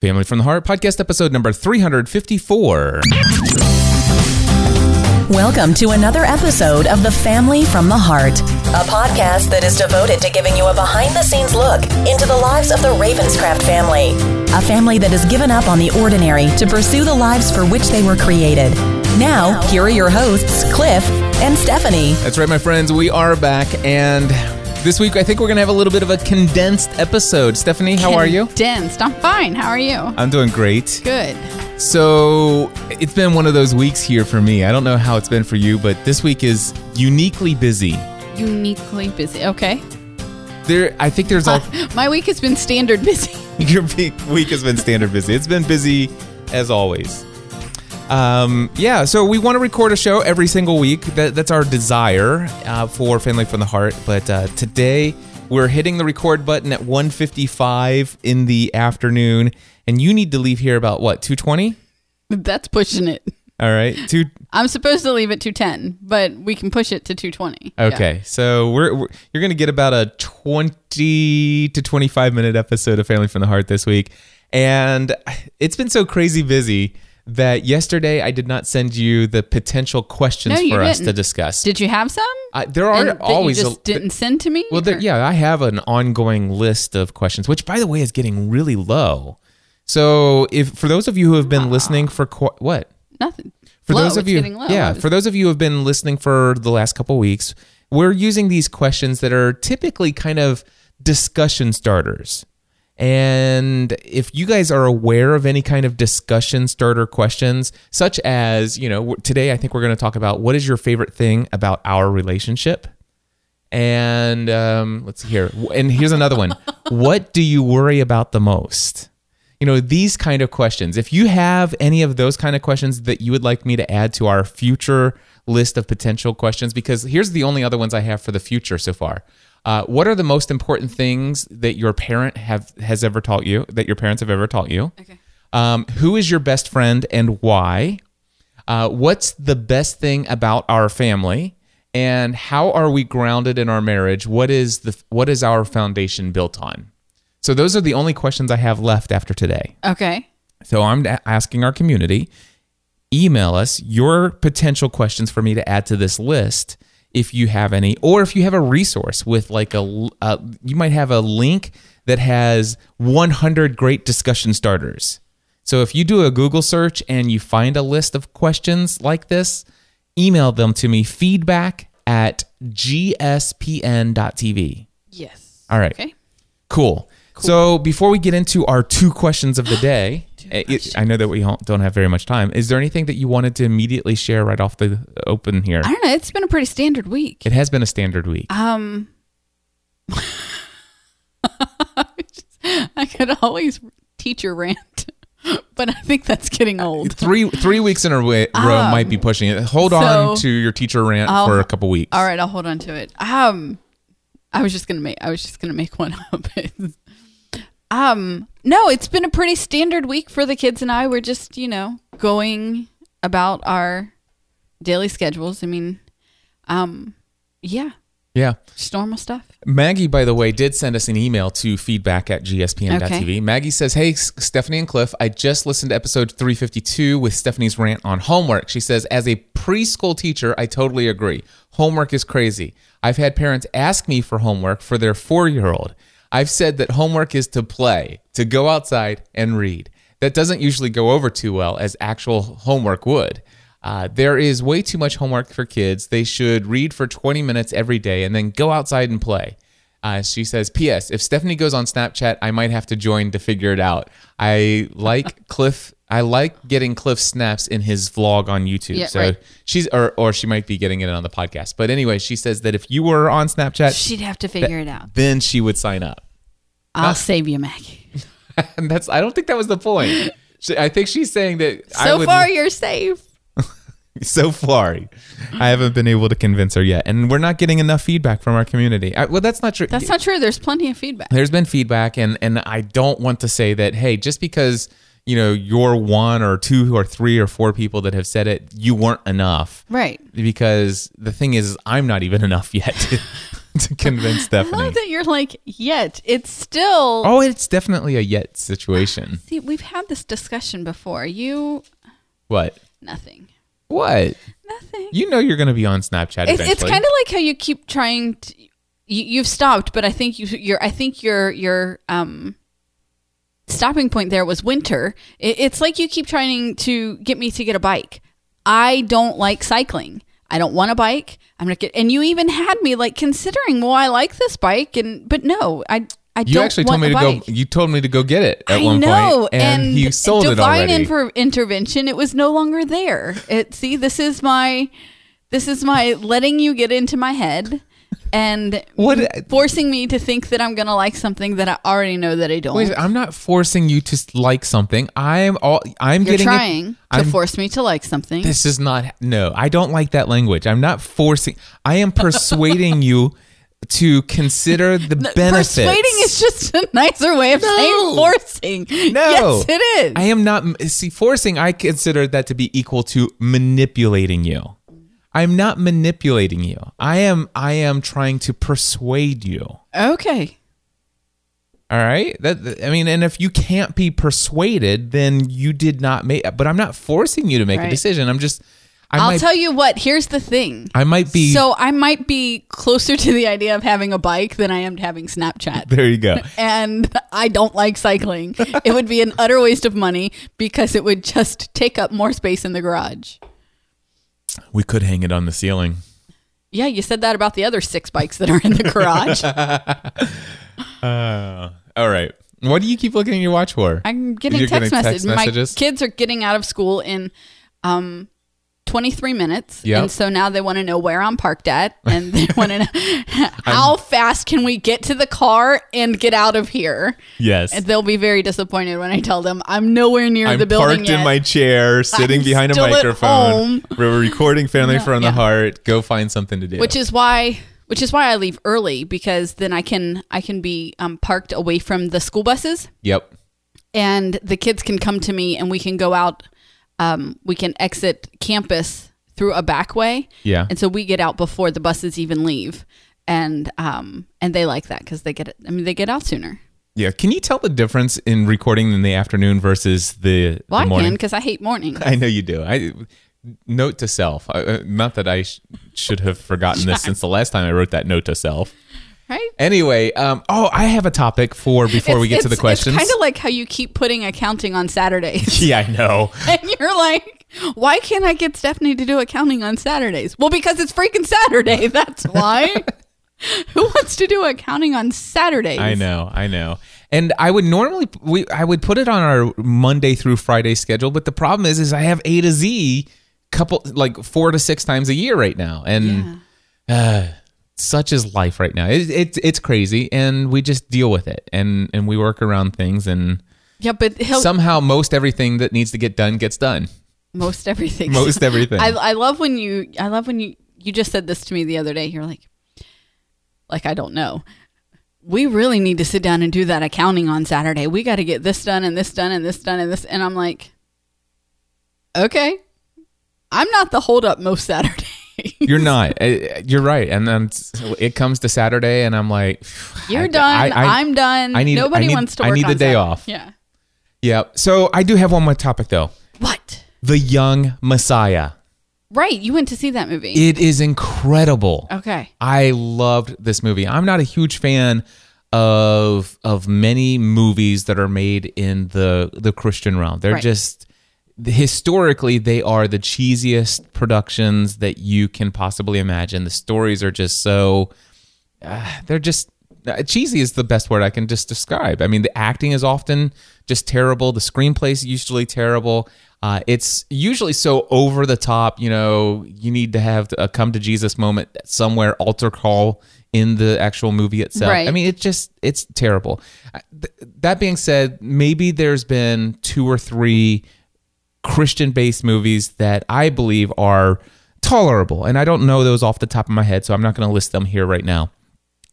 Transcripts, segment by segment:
Family from the Heart podcast episode number 354. Welcome to another episode of The Family from the Heart, a podcast that is devoted to giving you a behind the scenes look into the lives of the Ravenscraft family, a family that has given up on the ordinary to pursue the lives for which they were created. Now, here are your hosts, Cliff and Stephanie. That's right, my friends. We are back, and this week I think we're going to have a little bit of a condensed episode. Stephanie, how are you? Condensed. I'm fine. How are you? I'm doing great. Good. So, it's been one of those weeks here for me. I don't know how it's been for you, but this week is uniquely busy. Uniquely busy. Okay. There, I think there's uh, all. My week has been standard busy. Your week has been standard busy. It's been busy as always. Um, yeah, so we want to record a show every single week. That, that's our desire uh, for Family from the Heart. But uh, today we're hitting the record button at 1:55 in the afternoon, and you need to leave here about what 2:20. That's pushing it. All right, two. I'm supposed to leave at 210, but we can push it to 220. Okay, so we're, we're you're gonna get about a 20 to 25 minute episode of Family from the Heart this week, and it's been so crazy busy that yesterday I did not send you the potential questions No, for us to didn't. discuss. Did you have some? Uh, there are And that always you just a, didn't send to me. well, there, yeah, I have an ongoing list of questions, which by the way is getting really low. So, if for those of you who have been listening for qu- what nothing. for Low, those of you, yeah, for those of you who have been listening for the last couple weeks, we're using these questions that are typically kind of discussion starters. And if you guys are aware of any kind of discussion starter questions, such as, you know, today I think we're going to talk about what is your favorite thing about our relationship? And um, let's see here. And here's another one. what do you worry about the most? You know, these kind of questions. If you have any of those kind of questions that you would like me to add to our future list of potential questions, because here's the only other ones I have for the future so far. Uh, what are the most important things that your parent have has ever taught you? That your parents have ever taught you? Okay. Um, who is your best friend and why? Uh, what's the best thing about our family? And how are we grounded in our marriage? What is the what is our foundation built on? So those are the only questions I have left after today. Okay. So I'm asking our community, email us your potential questions for me to add to this list if you have any, or if you have a resource with like a, uh, you might have a link that has 100 great discussion starters. So if you do a Google search and you find a list of questions like this, email them to me feedback at gspn.tv. Yes. All right. Okay. Cool. cool. So before we get into our two questions of the day, it- I know that we don't have very much time. Is there anything that you wanted to immediately share right off the open here? I don't know. It's been a pretty standard week. It has been a standard week. Um. I could always teacher rant, but I think that's getting old. Three three weeks in a row might be pushing it. Hold on Um, to your teacher rant I'll- for a couple weeks. All right, I'll hold on to it. Um, I was just gonna make. I was just gonna make one up. um, no, it's been a pretty standard week for the kids and I. We're just you know going about our daily schedules. I mean, um, yeah, Yeah. just normal stuff. Maggie, by the way, did send us an email to feedback at gspn.tv. Okay. Maggie says, Hey, Stephanie and Cliff, I just listened to episode 352 with Stephanie's rant on homework. She says, As a preschool teacher, I totally agree. Homework is crazy. I've had parents ask me for homework for their four year old. I've said that homework is to play, to go outside and read. That doesn't usually go over too well as actual homework would. Uh, there is way too much homework for kids. They should read for 20 minutes every day and then go outside and play. Uh, she says, P.S. If Stephanie goes on Snapchat, I might have to join to figure it out. I like Cliff. I like getting Cliff snaps in his vlog on YouTube. Yeah, so right. she's, or, or she might be getting it on the podcast. But anyway, she says that if you were on Snapchat, She'd have to figure it out. then she would sign up. I'll save you, Maggie. And that's, I don't think that was the point. She, I think she's saying that I So would, far, you're safe. so far i haven't been able to convince her yet and we're not getting enough feedback from our community I, well that's not true That's not true. There's plenty of feedback. there's been feedback and and i don't want to say that hey just because you know you're one or two or three or four people that have said it you weren't enough Right. because the thing is i'm not even enough yet to convince stephanie I love that you're like, yet. It's still. Oh, it's definitely a yet situation. See, we've had this discussion before. You. What? Nothing. What? Nothing. You know you're going to be on Snapchat It's, it's kind of like how you keep trying to. You, you've stopped, but I think you're. I think you're you're um stopping point there was winter. It's like you keep trying to get me to get a bike. I don't like cycling. I don't want a bike. I'm not get, and you even had me like considering. Well, I like this bike, and but no, I I you don't actually want told me to bike. go. You told me to go get it at I one know, point, and, he sold it already. inter- intervention. It was no longer there. It see, this is my, this is my letting you get into my head, and What- forcing me to think that I'm gonna like something that I already know that I don't. Wait, I'm not forcing you to like something. I am all. I'm You're getting. it- trying to I'm- force me to like something. This is not. No, I don't like that language. I'm not forcing. I am persuading you to consider the benefits. Persuading is just a nicer way of saying forcing. No, Yes, it is. I am not. See, forcing. I consider that to be equal to manipulating you. I'm not manipulating you. I am. I am trying to persuade you. okay. All right. That I mean, and if you can't be persuaded, then you did not make. But I'm not forcing you to make a decision. I'm just. I I'll might. tell you what. Here's the thing. I might be. So I might be closer to the idea of having a bike than I am to having Snapchat. there you go. and I don't like cycling. it would be an utter waste of money because it would just take up more space in the garage. We could hang it on the ceiling. Yeah, you said that about the other six bikes that are in the garage. Uh, all right. What do you keep looking at your watch for? I'm getting You're text, getting messages. text messages? My kids are getting out of school in um 23 minutes. Yep. And so now they want to know where I'm parked at and they want to know how fast can we get to the car and get out of here. yes. And they'll be very disappointed when I tell them I'm nowhere near I'm the building parked yet. in my chair, sitting I'm behind a microphone. We're recording Family from the. Heart. Go find something to do. which is why which is why I leave early because then I can I can be um, parked away from the school buses yep. and the kids can come to me and we can go out um, we can exit campus through a back way Yeah. and so we get out before the buses even leave and um and they like that because they get it I mean they get out sooner Yeah. Can you tell the difference in recording in the afternoon versus the, well the I morning? can because I hate morning I know you do. I note to self. Uh, not that I sh- should have forgotten this since the last time I wrote that note to self. Right Anyway, um, oh, I have a topic for before we get to the questions. It's kind of like how you keep putting accounting on Saturdays. yeah, I know. and you're like, why can't I get Stephanie to do accounting on Saturdays? Well, because it's freaking Saturday. That's why. Who wants to do accounting on Saturdays? I know, I know. And I would normally we I would put it on our Monday through Friday schedule, but the problem is is I have A to Z couple like 4 to 6 times a year right now. And uh, such is life right now. It, it it's crazy and we just deal with it and and we work around things and Yeah, but somehow most everything that needs to get done gets done. most everything. Most everything. I, I love when you. I love when you. You just said this to me the other day. You're like, like I don't know. We really need to sit down and do that accounting on Saturday. We got to get this done and this done and this done and this. And I'm like, okay, I'm not the holdup most Saturdays. You're not. Uh, You're right. And then it comes to Saturday, and I'm like, You're I- done. I- am done. I need- Nobody I need- wants to I work need the on day Saturday. off. Yeah. Yeah. So I do have one more topic though. What? The Young Messiah. Right. You went to see that movie. It is incredible. okay. I loved this movie. I'm not a huge fan of of many movies that are made in the the Christian realm. They're Right. just historically they are the cheesiest productions that you can possibly imagine. The stories are just so uh, they're just uh, cheesy is the best word I can just describe. I mean, the acting is often just terrible. The screenplay is usually terrible. Uh, it's usually so over the top. You know, you need to have a come to Jesus moment somewhere, altar call in the actual movie itself. Right. I mean, it's just it's terrible. Uh, th- that being said, maybe there's been two or three Christian based movies that I believe are tolerable. And I don't know those off the top of my head, so I'm not going to list them here right now.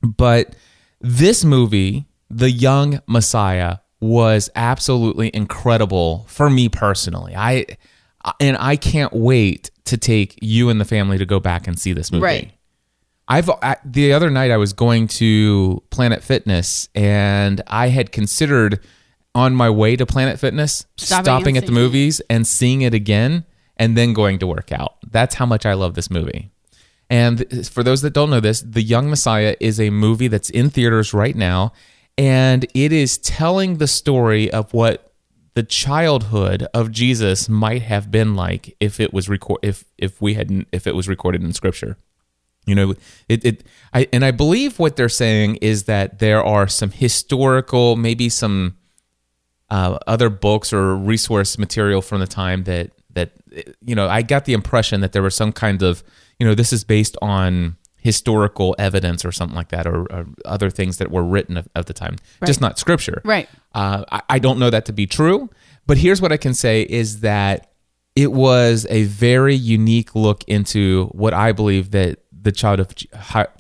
But this movie, The Young Messiah, was absolutely incredible for me personally. I and I can't wait to take you and the family to go back and see this movie. Right. I've I, the other night I was going to Planet Fitness and I had considered on my way to Planet Fitness Stopping stopping, at the movies and seeing it again and then going to work out. That's how much I love this movie. And for those that don't know this, The Young Messiah is a movie that's in theaters right now and it is telling the story of what the childhood of Jesus might have been like if it was record if if we hadn't if it was recorded in scripture. You know, it, it I and I believe what they're saying is that there are some historical, maybe some uh, other books or resource material from the time that that you know I got the impression that there was some kind of you know this is based on historical evidence or something like that or, or other things that were written of, of the time just not scripture. Right. uh, I, I don't know that to be true but here's what I can say is that it was a very unique look into what I believe that the child of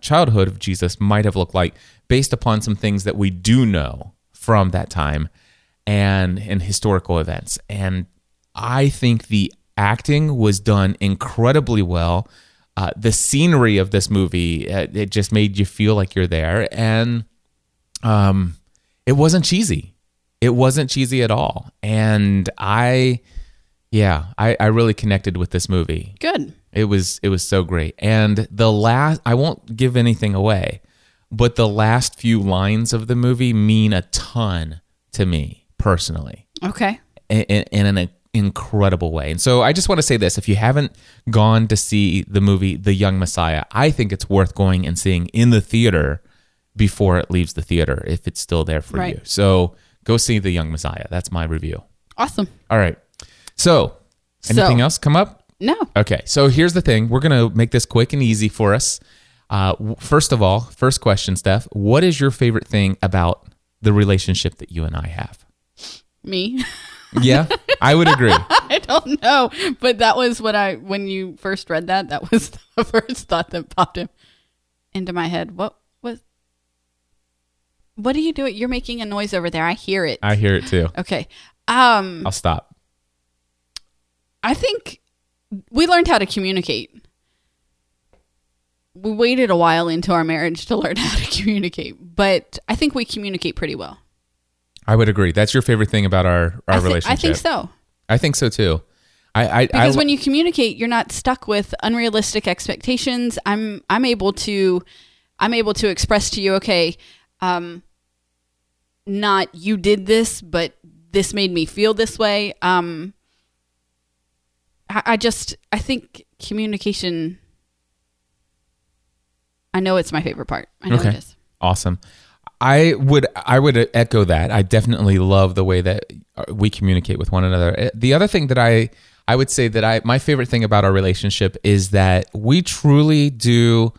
childhood of Jesus might have looked like based upon some things that we do know from that time and and historical events. And I think the acting was done incredibly well. Uh, the scenery of this movie uh, it just made you feel like you're there. And um it wasn't cheesy. It wasn't cheesy at all. And i yeah i i really connected with this movie. Good. it was it was so great. And the last i won't give anything away but the last few lines of the movie mean a ton to me personally Okay. in, in an incredible way. And so I just want to say this if you haven't gone to see the movie The Young Messiah, I think it's worth going and seeing in the theater before it leaves the theater if it's still there for Right. you. So go see The Young Messiah. That's my review. Awesome. All right. So, anything So- else come up? No. Okay, so here's the thing. We're going to make this quick and easy for us. Uh, first of all, first question, Steph. What is your favorite thing about the relationship that you and I have? Me. Yeah, I would agree. I don't know, but that was what I when you first read that. That was the first thought that popped in, into my head. What was? What are you doing? You're making a noise over there. I hear it. I hear it too. okay. Um, I'll stop. I think we learned how to communicate. We waited a while into our marriage to learn how to communicate, but I think we communicate pretty well. I would agree. That's your favorite thing about our, our I, thi- relationship. I think so. I think so too. I, I because I, when you communicate you're not stuck with unrealistic expectations i'm i'm able to i'm able to express to you okay um not you did this but this made me feel this way um i, I just i think communication i know it's my favorite part i know Okay. it is awesome. I would I would echo that. I definitely love the way that uh, we communicate with one another. Uh, The other thing that I I would say that I my favorite thing about our relationship is that we truly do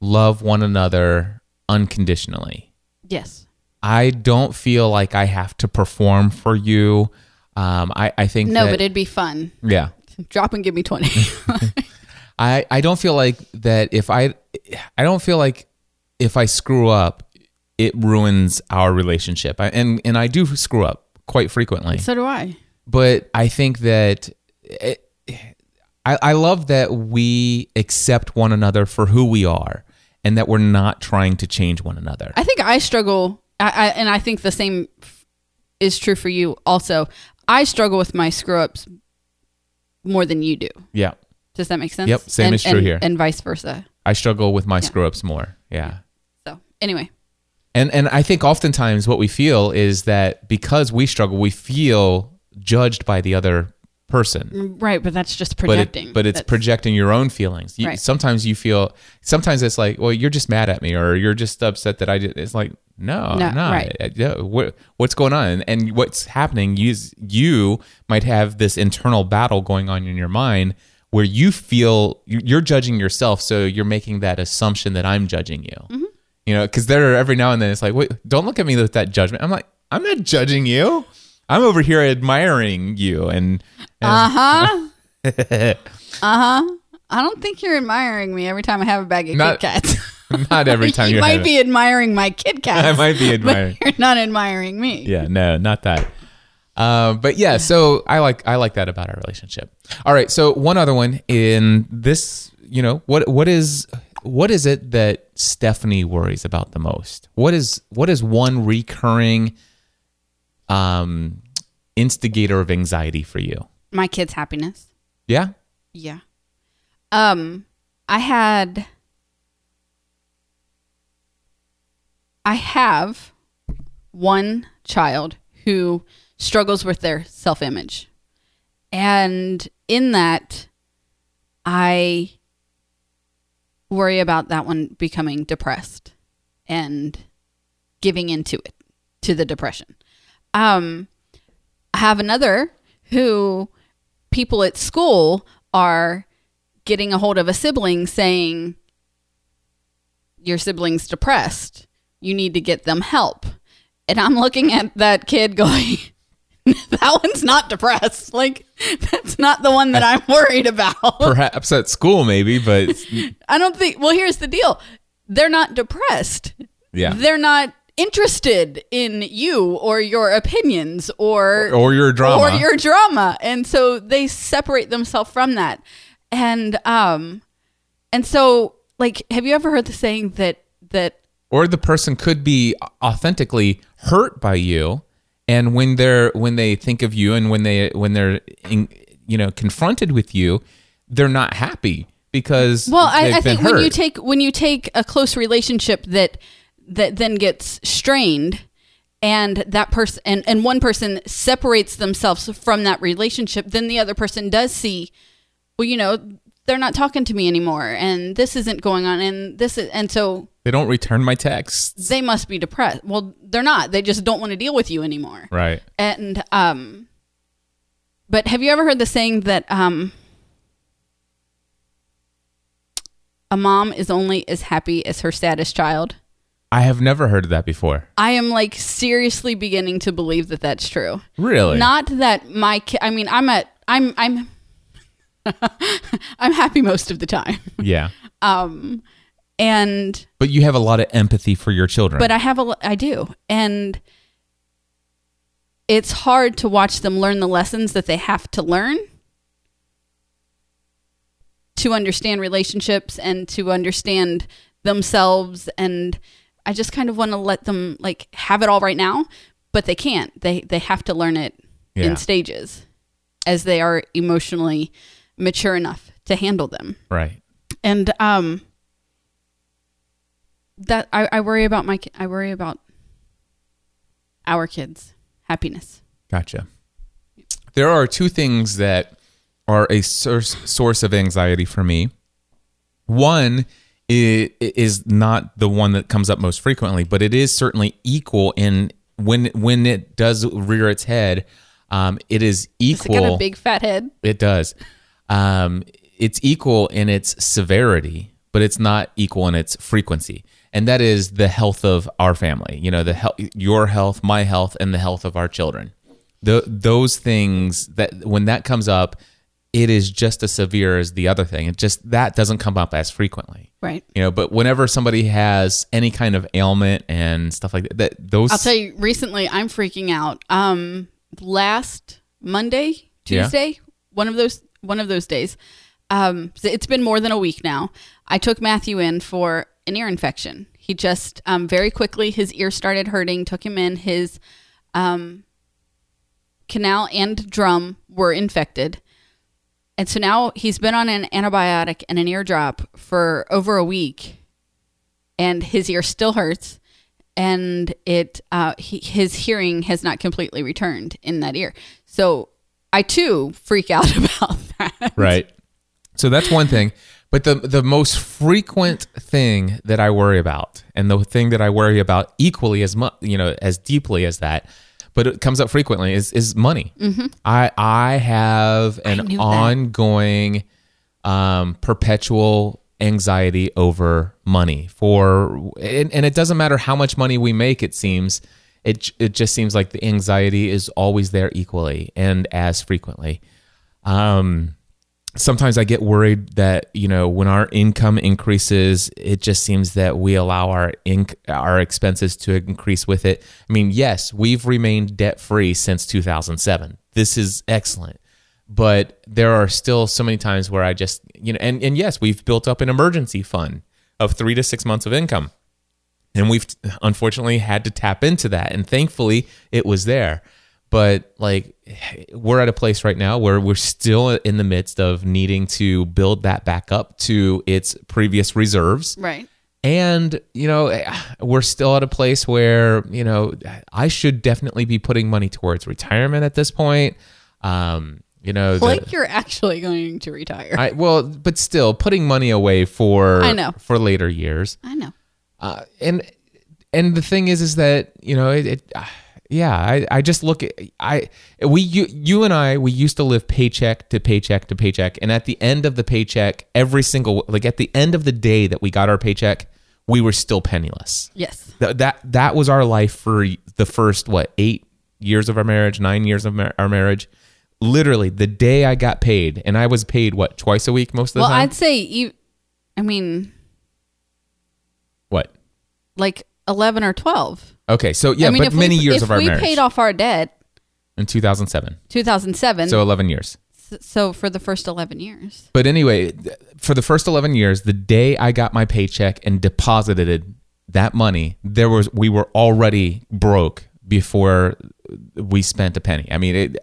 love one another unconditionally. yes I don't feel like I have to perform for you. Um, I I think no that, but it'd be fun yeah. drop and give me 20 I, I don't feel like that if I I don't feel like if I screw up it ruins our relationship. I, and and I do screw up quite frequently. so do i But I think that it, I I love that we accept one another for who we are and that we're not trying to change one another. I think I struggle, I, I, and I think the same is true for you also. I struggle with my screw ups more than you do. yeah. Does that make sense? Yep, same and, is true and- here. And vice versa. I struggle with my screw ups more. Yeah. So, anyway, And and I think oftentimes what we feel is that because we struggle, we feel judged by the other person. right, but that's just But projecting. it, but it's That's- projecting your own feelings. You, Right. Sometimes you feel. Sometimes it's like, well, you're just mad at me, or you're just upset that I did. It's like, no, No, I'm not. right. Uh, yeah, what, what's going on? And what's happening? You you might have this internal battle going on in your mind where you feel you- you're judging yourself, so you're making that assumption that I'm judging you. Mm-hmm. You know, because there are every now and then it's like, wait, don't look at me with that judgment. I'm like, I'm not judging you. I'm over here admiring you and. and Uh huh. uh huh. I don't think you're admiring me every time I have a bag of Not- Kit Kats. Not every time you you're might be admiring my Kit Kats. I might be admiring. You're not admiring me. Yeah, no, not that. Um, but yeah, so I like I like that about our relationship. All right, so one other one in this, you know, what what is what is it that Stephanie worries about the most? What is what is one recurring um instigator of anxiety for you? My kids' happiness. Yeah? Yeah. Um, I had. I have one child who struggles with their self image. And in that, I worry about that one becoming depressed and giving into it, to the depression. Um, I have another who people at school are getting a hold of a sibling saying, Your sibling's depressed. You need to get them help. And I'm looking at that kid going, That one's not depressed. Like, that's not the one that I'm worried about. Perhaps at school maybe, but I don't think, well, here's the deal they're not depressed. yeah. They're not interested in you or your opinions or Or your drama. or your drama and so they separate themselves from that and um and so like have you ever heard the saying that that or the person could be authentically hurt by you and when they're when they think of you and when they when they're in, you know confronted with you they're not happy because well i, I think when you take when you take a close relationship that that then gets strained and that person and, and one person separates themselves from that relationship then the other person does see well you know they're not talking to me anymore and this isn't going on and this is and so they don't return my texts. They must be depressed. Well they're not. They just don't want to deal with you anymore. Right. And um but have you ever heard the saying that um a mom is only as happy as her saddest child? I have never heard of that before. I am like seriously beginning to believe that that's true. Really? Not that my ki- i mean i'm at i'm i'm i'm happy most of the time. Yeah. Um and but you have a lot of empathy for your children. But I have a I do, and it's hard to watch them learn the lessons that they have to learn to understand relationships and to understand themselves. And I just kind of want to let them like have it all right now, but they can't. They they have to learn it Yeah. in stages as they are emotionally mature enough to handle them. Right. And um that I, I worry about my I worry about our kids happiness Gotcha. There are two things that are a source source of anxiety for me. One is not the one that comes up most frequently, but it is certainly equal in when when it does rear its head. Um, it is equal. got a big fat head It does. Um, it's equal in its severity, but it's not equal in its frequency. And that is the health of our family. You know, the health, your health, my health, and the health of our children. The, those things that when that comes up, it is just as severe as the other thing. It just that doesn't come up as frequently. right You know, but whenever somebody has any kind of ailment and stuff like that, that those I'll tell you recently I'm freaking out um last Monday Yeah. Tuesday one of those one of those days um it's been more than a week now I took Matthew in for an ear infection. He just um very quickly his ear started hurting took him in. His um canal and drum were infected. And so now he's been on an antibiotic and an ear drop for over a week and his ear still hurts and it uh, he, his hearing has not completely returned in that ear. So i too freak out about that. Right. So that's one thing but the the most frequent thing that i worry about and the thing that i worry about equally as much you know as deeply as that but it comes up frequently is is money. I i have an that. ongoing um perpetual anxiety over money for and, and it doesn't matter how much money we make it seems. It it just seems like the anxiety is always there equally and as frequently. Um sometimes I get worried that you know when our income increases, it just seems that we allow our inc- our expenses to increase with it. I mean, yes, we've remained debt free since 2007. This is excellent, but there are still so many times where I just you know, and and yes, we've built up an emergency fund of three to six months of income. And we've unfortunately had to tap into that. And thankfully, it was there. But like, we're at a place right now where we're still in the midst of needing to build that back up to its previous reserves. Right. And, you know, we're still at a place where, you know, I should definitely be putting money towards retirement at this point. Um, you know, the- Like you're actually going to retire. I, well, but still putting money away for I know. for later years. I know. Uh, and and the thing is, is that you know, it, it yeah, I, I just look at I we you you and I we used to live paycheck to paycheck to paycheck, and at the end of the paycheck, every single like at the end of the day that we got our paycheck, we were still penniless. Yes. Th- that that was our life for the first what eight years of our marriage, nine years of mar- our marriage. Literally, the day I got paid, and I was paid what twice a week most of the Well, time. Well i'd say you. I mean, what? like eleven or twelve. Okay, so yeah, I mean, but if many we, years if of our marriage. we marriage paid off our debt, in 2007, 2007. so 11 years. so for the first eleven years. But anyway, for the first 11 years, the day I got my paycheck and deposited that money, there was we were already broke before we spent a penny. I mean, it,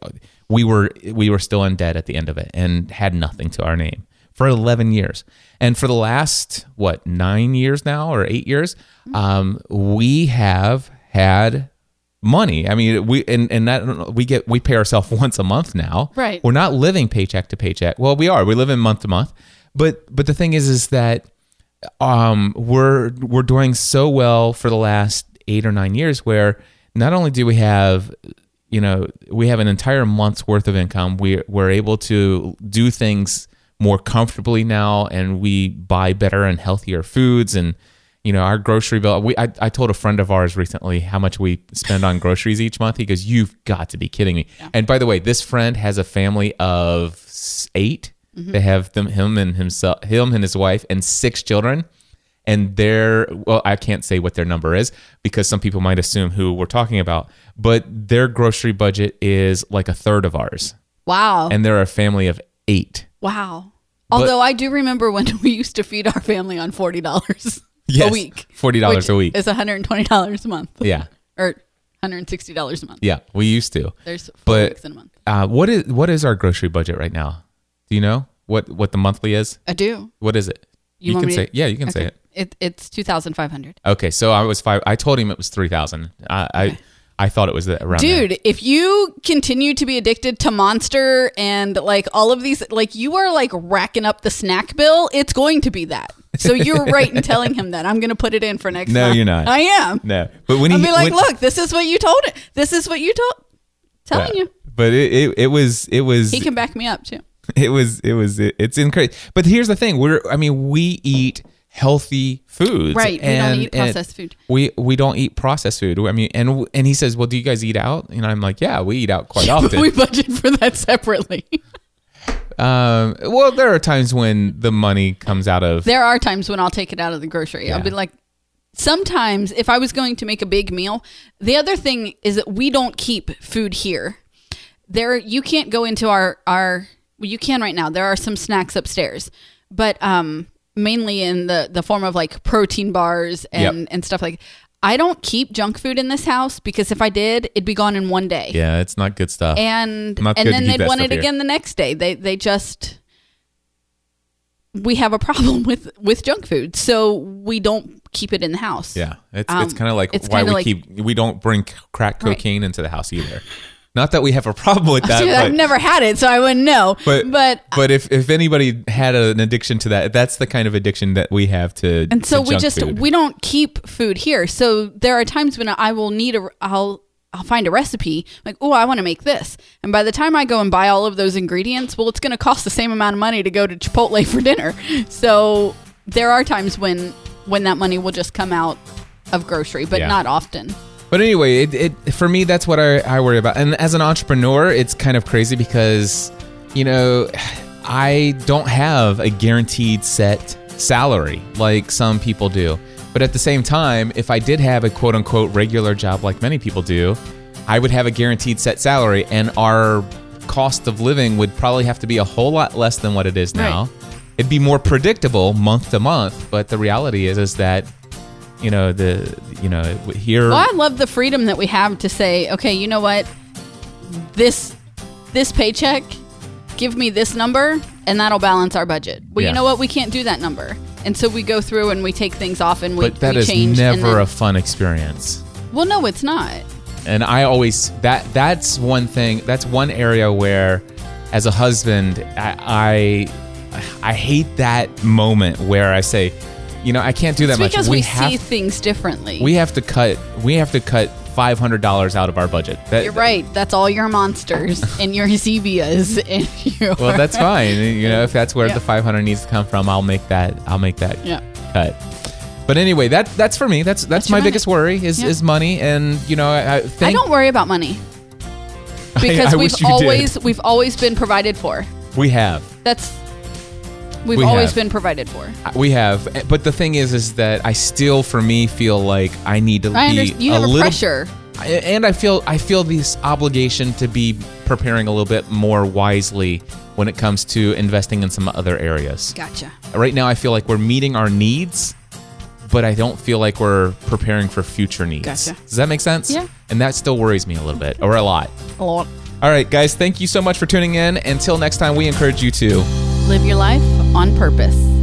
we were we were still in debt at the end of it and had nothing to our name for 11 years. And for the last what nine years now or eight years, um, we have had money. I mean, we and and that we get we pay ourselves once a month now. Right. We're not living paycheck to paycheck. Well, we are. We live in month to month. But but the thing is, is that um, we're we're doing so well for the last eight or nine years, where not only do we have you know we have an entire month's worth of income, we we're able to do things more comfortably now, and we buy better and healthier foods and. You know, our grocery bill. We, I, I told a friend of ours recently how much we spend on groceries each month. He goes, "You've got to be kidding me!" And by the way, this friend has a family of s- 8 mm-hmm. They have them, him and himself, him and his wife, and six children and their well i can't say what their number is because some people might assume who we're talking about but their grocery budget is like a third of ours Wow. and they're a family of eight wow. Although I do remember when we used to feed our family on forty dollars Yes, a week. $40 a week. Is one hundred and twenty dollars a month. yeah Or one hundred and sixty dollars a month. yeah we used to There's four but weeks in a month. uh, what is what is our grocery budget right now do you know what what the monthly is I do. what is it you, want can say to- yeah you can say it It it's two thousand five hundred. okay so i was five i told him it was 3000 i i i thought it was that around there. Dude, if you continue to be addicted to Monster and like all of these, like you are like racking up the snack bill, it's going to be that. So you're right in telling him that. I'm going to put it in for next No, month. you're not. I am. no but when I'll be like, when- look, this is what you told it. This is what you told. Telling Yeah. you. But it, it, it was it was He can back me up too. it was it was it, it's incredible. But here's the thing: we're I mean we eat healthy foods, Right, we don't eat processed food. We we don't eat processed food. I mean, and and he says, well, do you guys eat out? And I'm like, yeah, we eat out quite often. we budget for that separately. um, well, there are times when the money comes out of there are times when I'll take it out of the grocery. I'll be like, sometimes if I was going to make a big meal, the other thing is that we don't keep food here. There, you can't go into our our. Well, you can right now. There are some snacks upstairs, but um, mainly in the the form of like protein bars and Yep. and stuff like. I don't keep junk food in this house because if I did, it'd be gone in one day. yeah, it's not good stuff. and and then they'd want it here. again the next day. They they just we have a problem with with junk food, so we don't keep it in the house. yeah, it's Um, it's kind of like why we like- keep we don't bring crack Right. cocaine into the house either. Not that we have a problem with that, Dude, but I've never had it, so I wouldn't know. but but but if if anybody had an addiction to that, that's the kind of addiction that we have to. and so to we just food. we don't keep food here. So there are times when I will need a I'll I'll find a recipe like oh I want to make this, and by the time I go and buy all of those ingredients, well it's going to cost the same amount of money to go to Chipotle for dinner. So there are times when when that money will just come out of grocery, but Yeah. not often. But anyway, it, it for me that's what I, I worry about. And as an entrepreneur, it's kind of crazy because you know I don't have a guaranteed set salary like some people do. But at the same time, if I did have a quote unquote regular job like many people do, I would have a guaranteed set salary and our cost of living would probably have to be a whole lot less than what it is now. Right. it'd be more predictable month to month. But the reality is, is that you know the you know here. Well, I love the freedom that we have to say, okay, you know what, this this paycheck, give me this number, and that'll balance our budget. Well, Yeah. you know what, we can't do that number, and so we go through and we take things off and we, but that we is change. never then- a fun experience. well, no, it's not. and I always that that's one thing that's one area where as a husband I I, I hate that moment where I say you know I can't do that It's much because we, have see things differently. we have to cut we have to cut five hundred dollars out of our budget that, You're right. That's all your monsters and your Zevias and your. well that's fine you know if that's where Yeah. the 500 needs to come from I'll make that I'll make that Yeah. cut but anyway that that's for me that's that's, That's my your biggest worry is Yeah. is money and you know I, I I don't worry about money because I we've you did. always we've always been provided for. we have That's we've We always have. been provided for. We have, eh, but the thing is, is that I still, for me, feel like I need to I be. You a have a, little, pressure. and I feel, I feel this obligation to be preparing a little bit more wisely when it comes to investing in some other areas. Gotcha. Right now, I feel like we're meeting our needs, but I don't feel like we're preparing for future needs. Gotcha. Does that make sense? Yeah. And that still worries me a little bit, or a lot. A lot. All right, guys, thank you so much for tuning in. Until next time, we encourage you to. Live your life on purpose.